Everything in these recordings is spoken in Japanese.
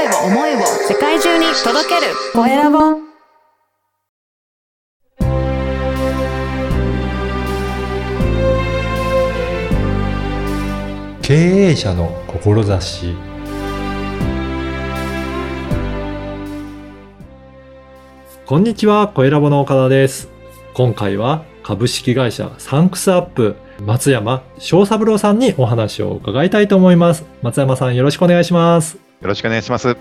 声を思いを世界中に届けるコエラボ経営者の志こんにちは、コエラボの岡田です。今回は株式会社サンクスアップ松山翔三郎さんにお話を伺いたいと思います。松山さんよろしくお願いします。よろしくお願いします。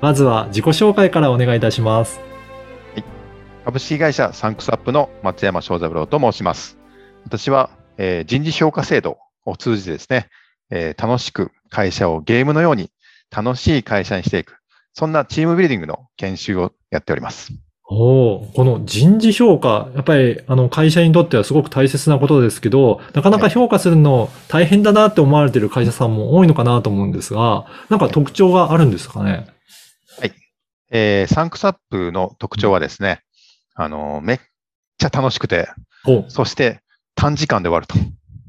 まずは自己紹介からお願いいたします。株式会社サンクスアップの松山翔三郎と申します。私は、えー人事評価制度を通じてですね、えー楽しく会社をゲームのように楽しい会社にしていく、そんなチームビルディングの研修をやっております。おお、この人事評価、やっぱりあの会社にとってはすごく大切なことですけど、なかなか評価するの大変だなって思われている会社さんも多いのかなと思うんですが、なんか特徴があるんですかね？えーサンクスアップの特徴はですね、あのーめっちゃ楽しくて、おそして短時間で終わる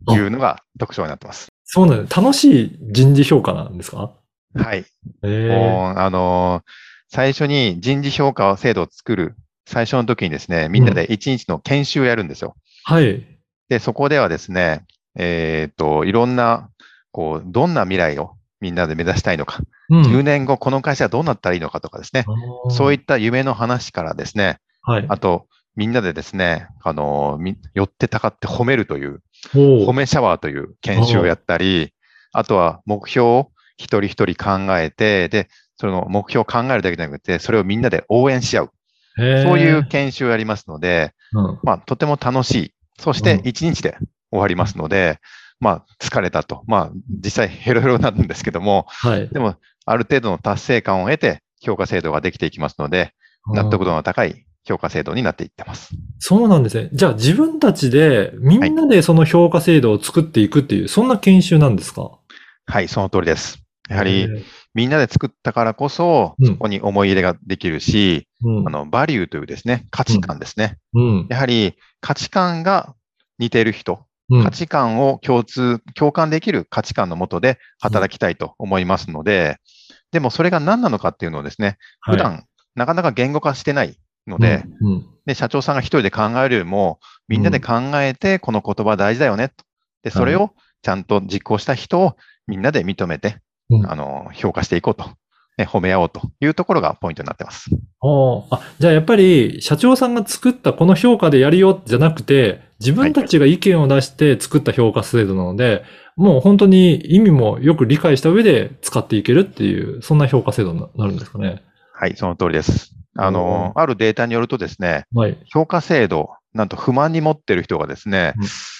というのが特徴になってます。そうなんです。楽しい人事評価なんですか？はい。ええもう、あのー最初に人事評価制度を作る最初の時にですね、みんなで一日の研修をやるんですよ。はい。で、そこではですね、えっと、いろんな、こう、どんな未来をみんなで目指したいのか、うん。10年後この会社はどうなったらいいのかとかですね、そういっった夢の話からですね、た、はい。あと、みんなでですね、あの寄ってたかって褒めるという、お褒めシャワーという研修をやったり、あとは目標を一人一人考えて、で、その目標を考えるだけじゃなくて、それをみんなで応援し合う。そういう研修をやりますので、うんまあ、とても楽しい。そしてうん、一日で終わりますので、まあ、疲れたと。まあ、実際ヘロヘロなんですけども、はい。でも、ある程度の達成感を得て、評価制度ができていきますので、納得度の高い評価制度になっていってます。そうなんですね。じゃあ自分たちでみんなでその評価制度を作っていくっていう、そんな研修なんですか？はい、その通りです。やはり、みんなで作ったからこそ、うん。そこに思い入れができるし、うん。あの、バリューというですね、価値観ですね。うん。やはり、価値観が似ている人、うん。価値観を共通、共感できる価値観のもとで働きたいと思いますので、でもそれが何なのかっていうのをですね、普段なかなか言語化してないので、うん。うん。で、社長さんが一人で考えるよりも、みんなで考えて、この言葉大事だよねと。で、それをちゃんと実行した人をみんなで認めて、うんあの、評価していこうと。ね、褒め合おうというところがポイントになってます。あ、じゃあやっぱり社長さんが作ったこの評価でやるよじゃなくて、自分たちが意見を出して作った評価制度なので、もう本当に意味もよく理解した上で使っていけるっていう、そんな評価制度になるんですかね。はい、その通りです。あの、あるデータによるとですね、はい。評価制度、なんと不満に持ってる人がですね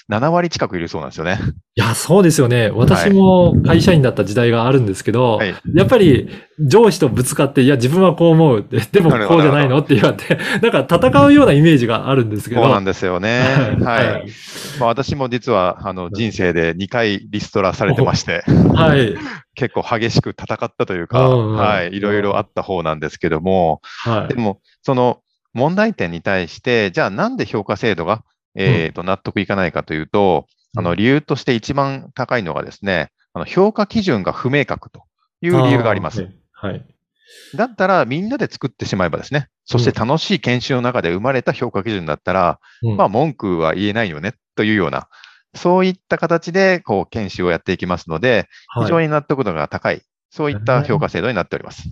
うん、7割近くいるそうなんですよね。いや、そうですよね。私も会社員だった時代があるんですけど、はい。やっぱり上司とぶつかって、いや、自分はこう思うって、でもこうじゃないの？って言われて、なんか戦うようなイメージがあるんですけど。そうなんですよね。ははいい。まあ、私も実は、あの、人生で2回リストラされてまして、はい。結構激しく戦ったというか、うんうんはい、いろいろあった方なんですけども、はいで。も、その問題点に対して、じゃあなんで評価制度が、えーと、納得いかないかというと、あの、理由として一番高いのがですね、あの、評価基準が不明確という理由があります。はい。はい。だったら、みんなで作ってしまえばですね、そして楽しい研修の中で生まれた評価基準だったら、うんまあ、文句は言えないよね、というような、そういった形で、こう、研修をやっていきますので、非常はい、に納得度が高い、そういった評価制度になっております。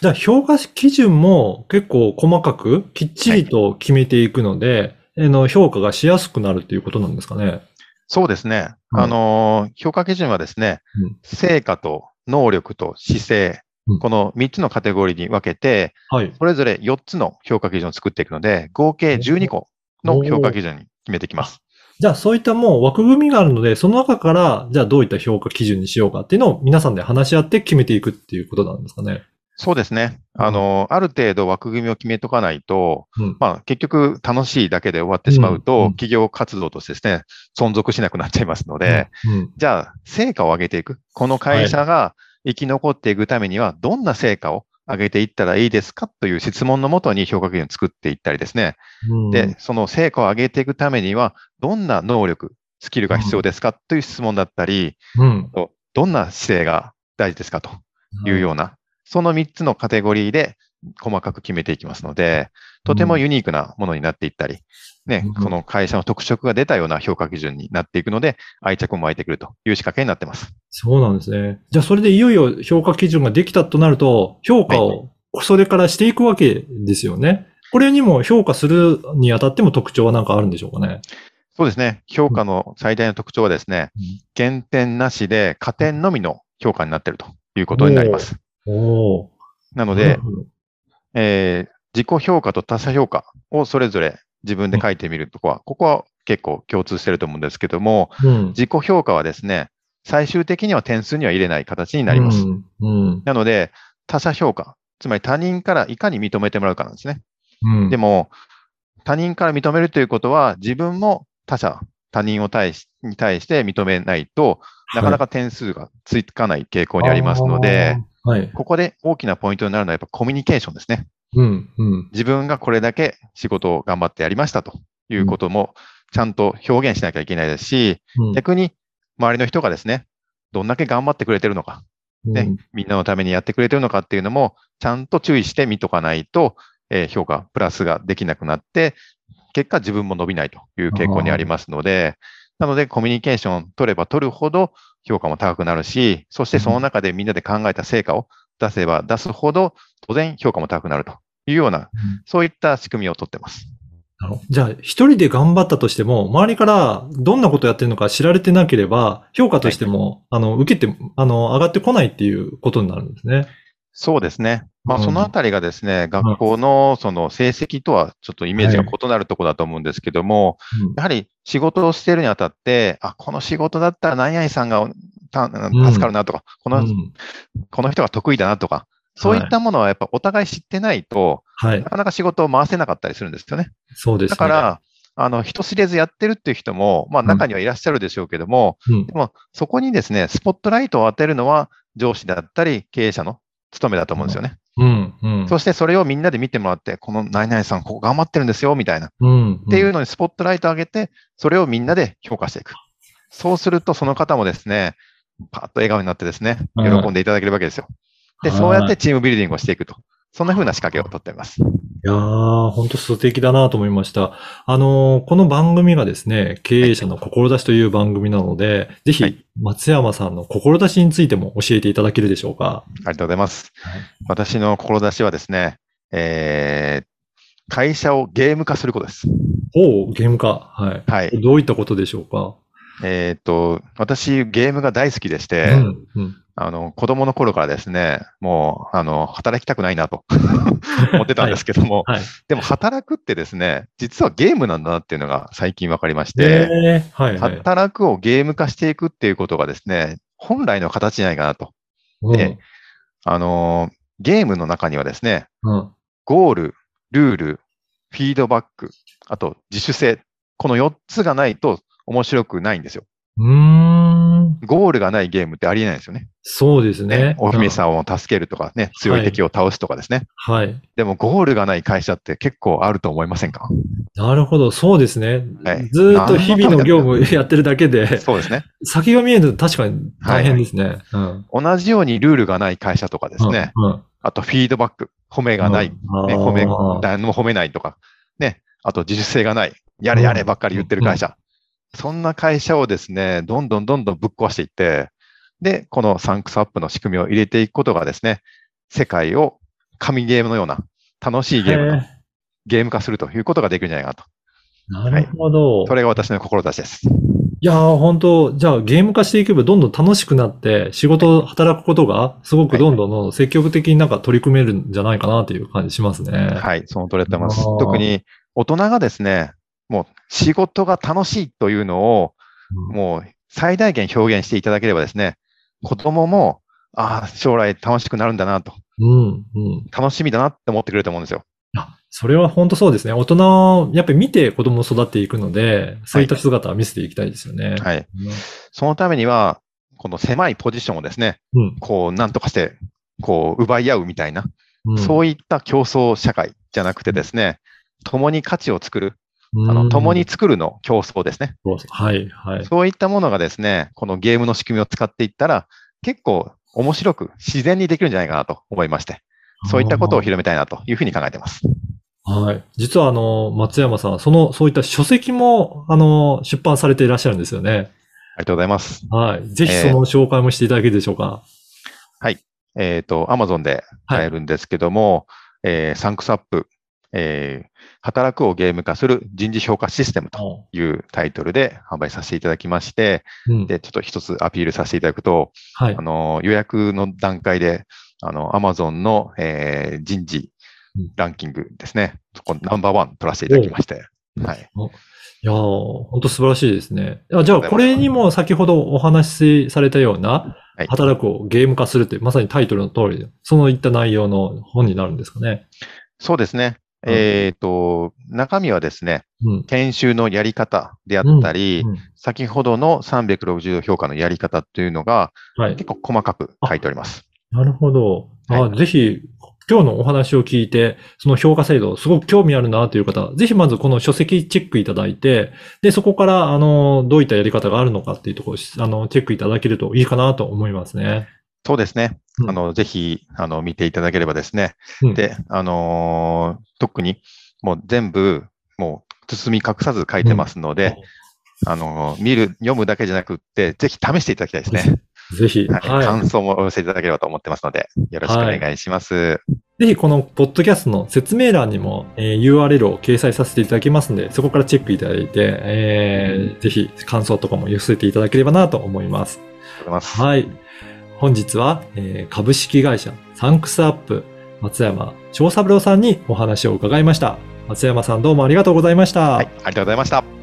じゃあ、評価基準も結構細かく、きっちりと決めていくので、あの評価がしやすくなるっていうことなんですかね。そうですね。うんあのー、評価基準はですね、うん成果と能力と姿勢、うんこの3つのカテゴリーに分けて、はい。それぞれ4つの評価基準を作っていくので、合計12個の評価基準に決めていきます。じゃあ、そういったもう枠組みがあるので、その中から、じゃあどういった評価基準にしようかっていうのを皆さんで話し合って決めていくっていうことなんですかね。そうですね。あのー、ある程度枠組みを決めとかないと、うん。まあ、結局楽しいだけで終わってしまうと、うんうん企業活動としてですね、存続しなくなっちゃいますので、うん、じゃあ、成果を上げていく。この会社が生き残っていくためには、どんな成果を上げていったらいいですかという質問のもとに評価基準を作っていったりですね。うんで、その成果を上げていくためには、どんな能力、スキルが必要ですかという質問だったり、うん。どんな姿勢が大事ですかというような、その3つのカテゴリーで細かく決めていきますので、とてもユニークなものになっていったり、ねうん、この会社の特色が出たような評価基準になっていくので、愛着も湧いてくるという仕掛けになってます。そうなんですね。じゃあそれでいよいよ評価基準ができたとなると、評価をそれからしていくわけですよね。これにも評価するにあたっても特徴は何かあるんでしょうかね。そうですね。評価の最大の特徴はですね、うん減点なしで加点のみの評価になっているということになります。なのでえー自己評価と他者評価をそれぞれ自分で書いてみるとこは、ここは結構共通してると思うんですけども、うん。自己評価はですね、最終的には点数には入れない形になります。うん。うん。なので、他者評価、つまり他人からいかに認めてもらうかなんですね。うん。でも、他人から認めるということは、自分も他者、他人を対しに対して認めないとなかなか点数がつかない傾向にありますので、はい、はい。ここで大きなポイントになるのはやっぱコミュニケーションですね。うん。うん。自分がこれだけ仕事を頑張ってやりましたということもちゃんと表現しなきゃいけないですし、うん。逆に周りの人がですね、どんだけ頑張ってくれてるのか、ね、みんなのためにやってくれてるのかっていうのも、ちゃんと注意して見とかないと、えー評価、プラスができなくなって、結果自分も伸びないという傾向にありますので、なのでコミュニケーション取れば取るほど評価も高くなるし、そしてその中でみんなで考えた成果を出せば出すほど、当然評価も高くなるというような、うん。そういった仕組みを取ってます。じゃあ、一人で頑張ったとしても、周りからどんなことやってるのか知られてなければ、評価としても、あの、受けて、あの、上がってこないっていうことになるんですね。そうですね。まあ、うん。そのあたりがですね、学校のその成績とはちょっとイメージが異なるところだと思うんですけども、うん。やはり仕事をしているにあたって、あ、この仕事だったら何々さんがた助かるなとか、この、うん。この人が得意だなとか、そういったものはやっぱお互い知ってないと、はいな。かなか仕事を回せなかったりするんですよね。そうですね。だから、あの、人知れずやってるっていう人も、まあ中にはいらっしゃるでしょうけども、うんでもそこにですね、スポットライトを当てるのは上司だったり経営者の務めだと思うんですよね。うん、うん。そしてそれをみんなで見てもらって、この何々さん、ここ頑張ってるんですよ、みたいな。っうん。ていうのにスポットライトを上げて、それをみんなで評価していく。そうすると、その方もですね、パッと笑顔になってですね、うん喜んでいただけるわけですよ。で、はいそうやってチームビルディングをしていくと。そんな風な仕掛けを取っています。いやー、本当素敵だなと思いました。あのーこの番組がですね、経営者の志という番組なので、ぜひはい、松山さんの志についても教えていただけるでしょうか？ありがとうございます。はい私の志はですね、えー、会社をゲーム化することです。おうゲーム化。はい。はい。どういったことでしょうか？えーっと、私、ゲームが大好きでして、うん、うん。あの、子供の頃からですね、もう、あの、働きたくないなと 思ってたんですけども、はい。でも働くってですね、実はゲームなんだなっていうのが最近分かりましでて、はい、はい。働くをゲーム化していくっていうことがですね、本来の形じゃないかなと。であのーゲームの中にはですね、うん、うん。ゴール、ルール、フィードバック、あと自主性、この4つがないと面白くないんですよ。うーん。ゴールがないゲームってありえないんですよね。そうですね。お姫さんを助けるとかね、強い敵を倒すとかですね。はい。でもゴールがない会社って結構あると思いませんか？なるほど。そうですね。はいずーっと日々の業務やってるだけで、そうですね。先が見えると確かに大変ですね。うん。同じようにルールがない会社とかですね。うん。うんあとフィードバック、褒めがない、ね、うん褒め誰も褒めないとか、ね、あと自主性がない、やれやればっかり言ってる会社。そんな会社をですね、どんどんどんどんぶっ壊していって、で、このサンクスアップの仕組みを入れていくことがですね、世界を神ゲームのような楽しいゲームゲーム化するということができるんじゃないかなと。なるほど。それが私の志です。いやー、本当じゃあゲーム化していけばどんどん楽しくなって、仕事、働くことがすごくどんどんどん積極的になんか取り組めるんじゃないかなっていう感じしますね。はい、その通りだと思います。特に大人がですね、仕事が楽しいというのをうんもう最大限表現していただければですね、子供も、ああ、将来楽しくなるんだなと、うん、うん。楽しみだなって思ってくれると思うんですよ。あ、それは本当そうですね。大人、やっぱり見て子供を育っていくので、そういった姿は見せていきたいですよね。はい。そのためには、この狭いポジションをですね、うん。こう、なんとかして、こう、奪い合うみたいな、うん。そういった競争社会じゃなくてですね、共に価値を作る、うん、あの、共に作るの競争ですね。はい、はい。そういったものがですね、このゲームの仕組みを使っていったら、結構面白く自然にできるんじゃないかなと思いまして、そういったことを広めたいなというふうに考えています。はい。実はあの、松山さん、その、そういった書籍も、あの、出版されていらっしゃるんですよね。ありがとうございます。はい。ぜひその紹介もしていただけるでしょうか。えっ、と、アマゾンで買えるんですけども、えーサンクスアップ、えー働くをゲーム化する人事評価システムというタイトルで販売させていただきまして、うん。で、ちょっと一つアピールさせていただくと、はいあ。の、予約の段階で、あの、アマゾンの、えー人事うんランキングですね。そこナンバーワン取らせていただきまして。はい。いやー、本当素晴らしいですね。あじゃあ、これにも先ほどお話しされたような、はい働くをゲーム化するって、まさにタイトルの通りで、そのいった内容の本になるんですかね。そうですね。うんえっ、と、中身はですね、うん。研修のやり方であったり、うん先ほどの360度評価のやり方というのがはい。結構細かく書いております。なるほど。あ、はぜひ、今日のお話を聞いて、その評価制度、すごく興味あるなという方、ぜひまずこの書籍チェックいただいて、で、そこから、あの、どういったやり方があるのかっていうところをし、あの、チェックいただけるといいかなと思いますね。そうですね。うんあの、ぜひ、あの、見ていただければですね。うんで、あのー特に、もう全部、もう、包み隠さず書いてますので、あのー見る、読むだけじゃなくって、ぜひ試していただきたいですね。ぜひ、はい。はい。感想もお寄せいただければと思ってますので、よろしくお願いします。ぜひこのポッドキャストの説明欄にも、えー URL を掲載させていただきますので、そこからチェックいただいて、えーぜひ感想とかも寄せていただければなと思います。ありがとうございます。はい。本日は、えー株式会社サンクスアップ松山長三郎さんにお話を伺いました。松山さんどうもありがとうございました。はい。ありがとうございました。